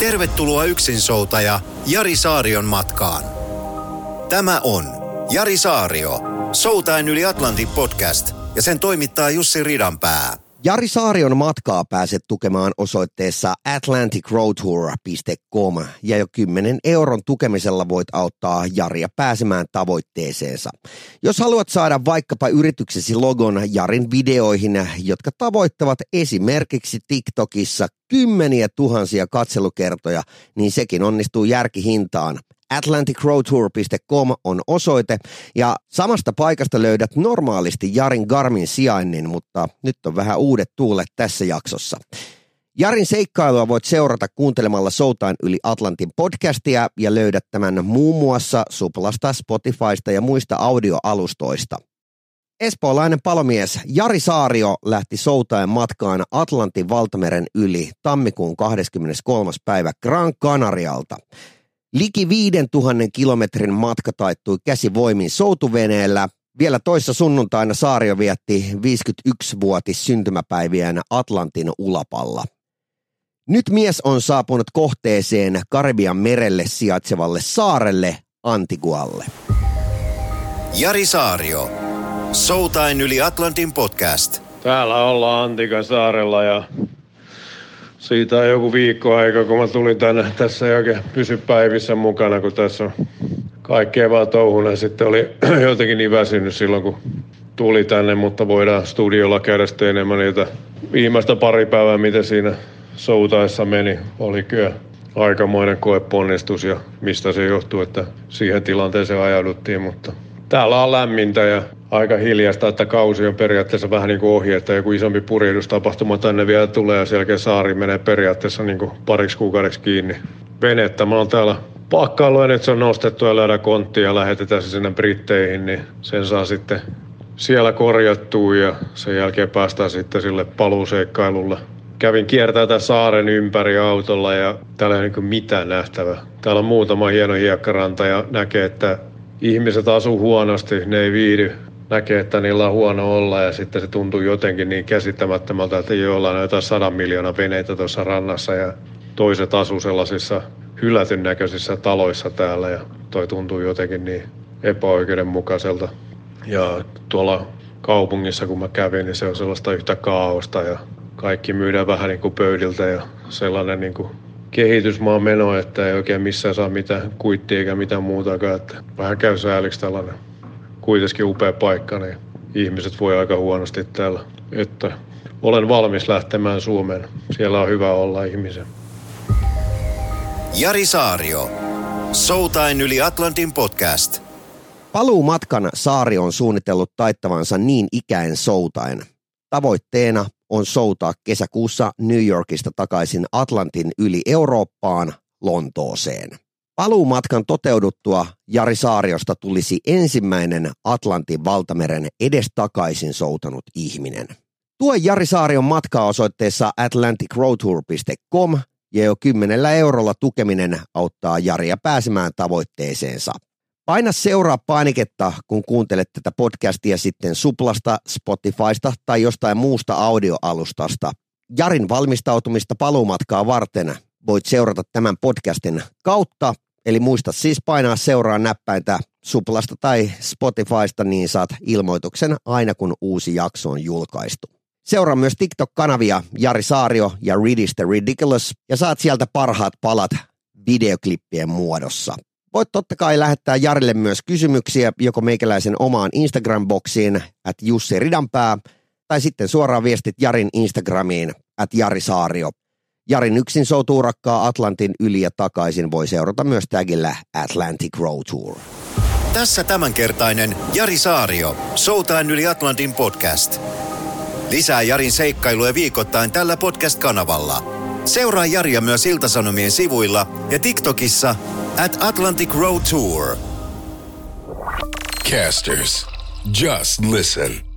Tervetuloa yksinsoutaja Jari Saarion matkaan. Tämä on Jari Saario, Soutain yli Atlantin podcast ja sen toimittaa Jussi Ridanpää. Jari Saarion matkaa pääset tukemaan osoitteessa atlanticroadtour.com ja jo 10 euron tukemisella voit auttaa Jaria pääsemään tavoitteeseensa. Jos haluat saada vaikkapa yrityksesi logon Jarin videoihin, jotka tavoittavat esimerkiksi TikTokissa kymmeniä tuhansia katselukertoja, niin sekin onnistuu järkihintaan – atlanticroadtour.com on osoite ja samasta paikasta löydät normaalisti Jarin Garmin sijainnin, mutta nyt on vähän uudet tuulet tässä jaksossa. Jarin seikkailua voit seurata kuuntelemalla Soutain yli Atlantin podcastia ja löydät tämän muun muassa Suplasta, Spotifysta ja muista audioalustoista. Espoolainen palomies Jari Saario lähti Soutain matkaan Atlantin valtameren yli tammikuun 23. päivä Gran Canarialta. Liki 5000 kilometrin matka taittui käsivoimin soutuveneellä. Vielä toissa sunnuntaina Saario vietti 51-vuotis syntymäpäiviään Atlantin ulapalla. Nyt mies on saapunut kohteeseen Karibian merelle sijaitsevalle saarelle Antigualle. Jari Saario, Soutain yli Atlantin podcast. Täällä ollaan Antikan saarella ja siitä on joku viikko aika, kun mä tulin tänne. Tässä ei oikein pysy päivissä mukana, kun tässä on kaikkea vaan touhuna. Sitten oli jotenkin niin väsynyt silloin, kun tuli tänne, mutta voidaan studiolla käydä sitten enemmän niitä viimeistä pari päivää, miten siinä soutaessa meni. Oli kyllä aikamoinen koeponnistus ja mistä se johtuu, että siihen tilanteeseen ajauduttiin, mutta täällä on lämmintä ja aika hiljasta, että kausi on periaatteessa vähän niin kuin ohi, että joku isompi purjehdustapahtuma tänne vielä tulee ja selkeä saari menee periaatteessa niin kuin pariksi kuukaudeksi kiinni. Venettä mä oon täällä pakkailu ja nyt se on nostettu ja löydä kontti ja lähetetään se sinne Britteihin, niin sen saa sitten siellä korjattua ja sen jälkeen päästään sitten sille paluuseikkailulle. Kävin kiertää tämän saaren ympäri autolla ja täällä ei ole niin mitään nähtävää. Täällä on muutama hieno hiekkaranta ja näkee, että ihmiset asuu huonosti, ne ei viihdy näkee, että niillä on huono olla ja sitten se tuntuu jotenkin niin käsittämättömältä, että joilla on jotain sadan miljoonaa veneitä tuossa rannassa ja toiset asuu sellaisissa hylätyn näköisissä taloissa täällä ja toi tuntuu jotenkin niin epäoikeudenmukaiselta. Ja tuolla kaupungissa kun mä kävin, niin se on sellaista yhtä kaaosta ja kaikki myydään vähän niin kuin pöydiltä ja sellainen niin kuin kehitysmaan meno, että ei oikein missään saa mitään kuittia eikä mitään muutakaan. Että vähän käy sääliksi tällainen kuitenkin upea paikka, niin ihmiset voi aika huonosti täällä. Että olen valmis lähtemään Suomeen. Siellä on hyvä olla ihmisen. Jari Saario, Soutain yli Atlantin podcast. Paluumatkan Saari on suunnitellut taittavansa niin ikäen soutaen. Tavoitteena on soutaa kesäkuussa New Yorkista takaisin Atlantin yli Eurooppaan Lontooseen. Paluumatkan toteuduttua Jari Saariosta tulisi ensimmäinen Atlantin valtameren edestakaisin soutanut ihminen. Tue Jari Saarion matkaa osoitteessa atlanticroadtour.com ja jo kymmenellä eurolla tukeminen auttaa Jaria pääsemään tavoitteeseensa. Paina seuraa painiketta, kun kuuntelet tätä podcastia sitten Suplasta, Spotifysta tai jostain muusta audioalustasta. Jarin valmistautumista paluumatkaa varten voit seurata tämän podcastin kautta Eli muista siis painaa seuraa näppäintä Suplasta tai Spotifysta, niin saat ilmoituksen aina kun uusi jakso on julkaistu. Seuraa myös TikTok-kanavia Jari Saario ja Read the Ridiculous ja saat sieltä parhaat palat videoklippien muodossa. Voit totta kai lähettää Jarille myös kysymyksiä joko meikäläisen omaan Instagram-boksiin at Jussi Ridanpää tai sitten suoraan viestit Jarin Instagramiin at Jari Saario. Jarin yksin soutuurakkaa Atlantin yli ja takaisin voi seurata myös tagillä Atlantic Road Tour. Tässä tämänkertainen Jari Saario, Soutain yli Atlantin podcast. Lisää Jarin seikkailuja viikoittain tällä podcast-kanavalla. Seuraa Jaria myös Iltasanomien sivuilla ja TikTokissa at Atlantic Road Tour. Casters. Just listen.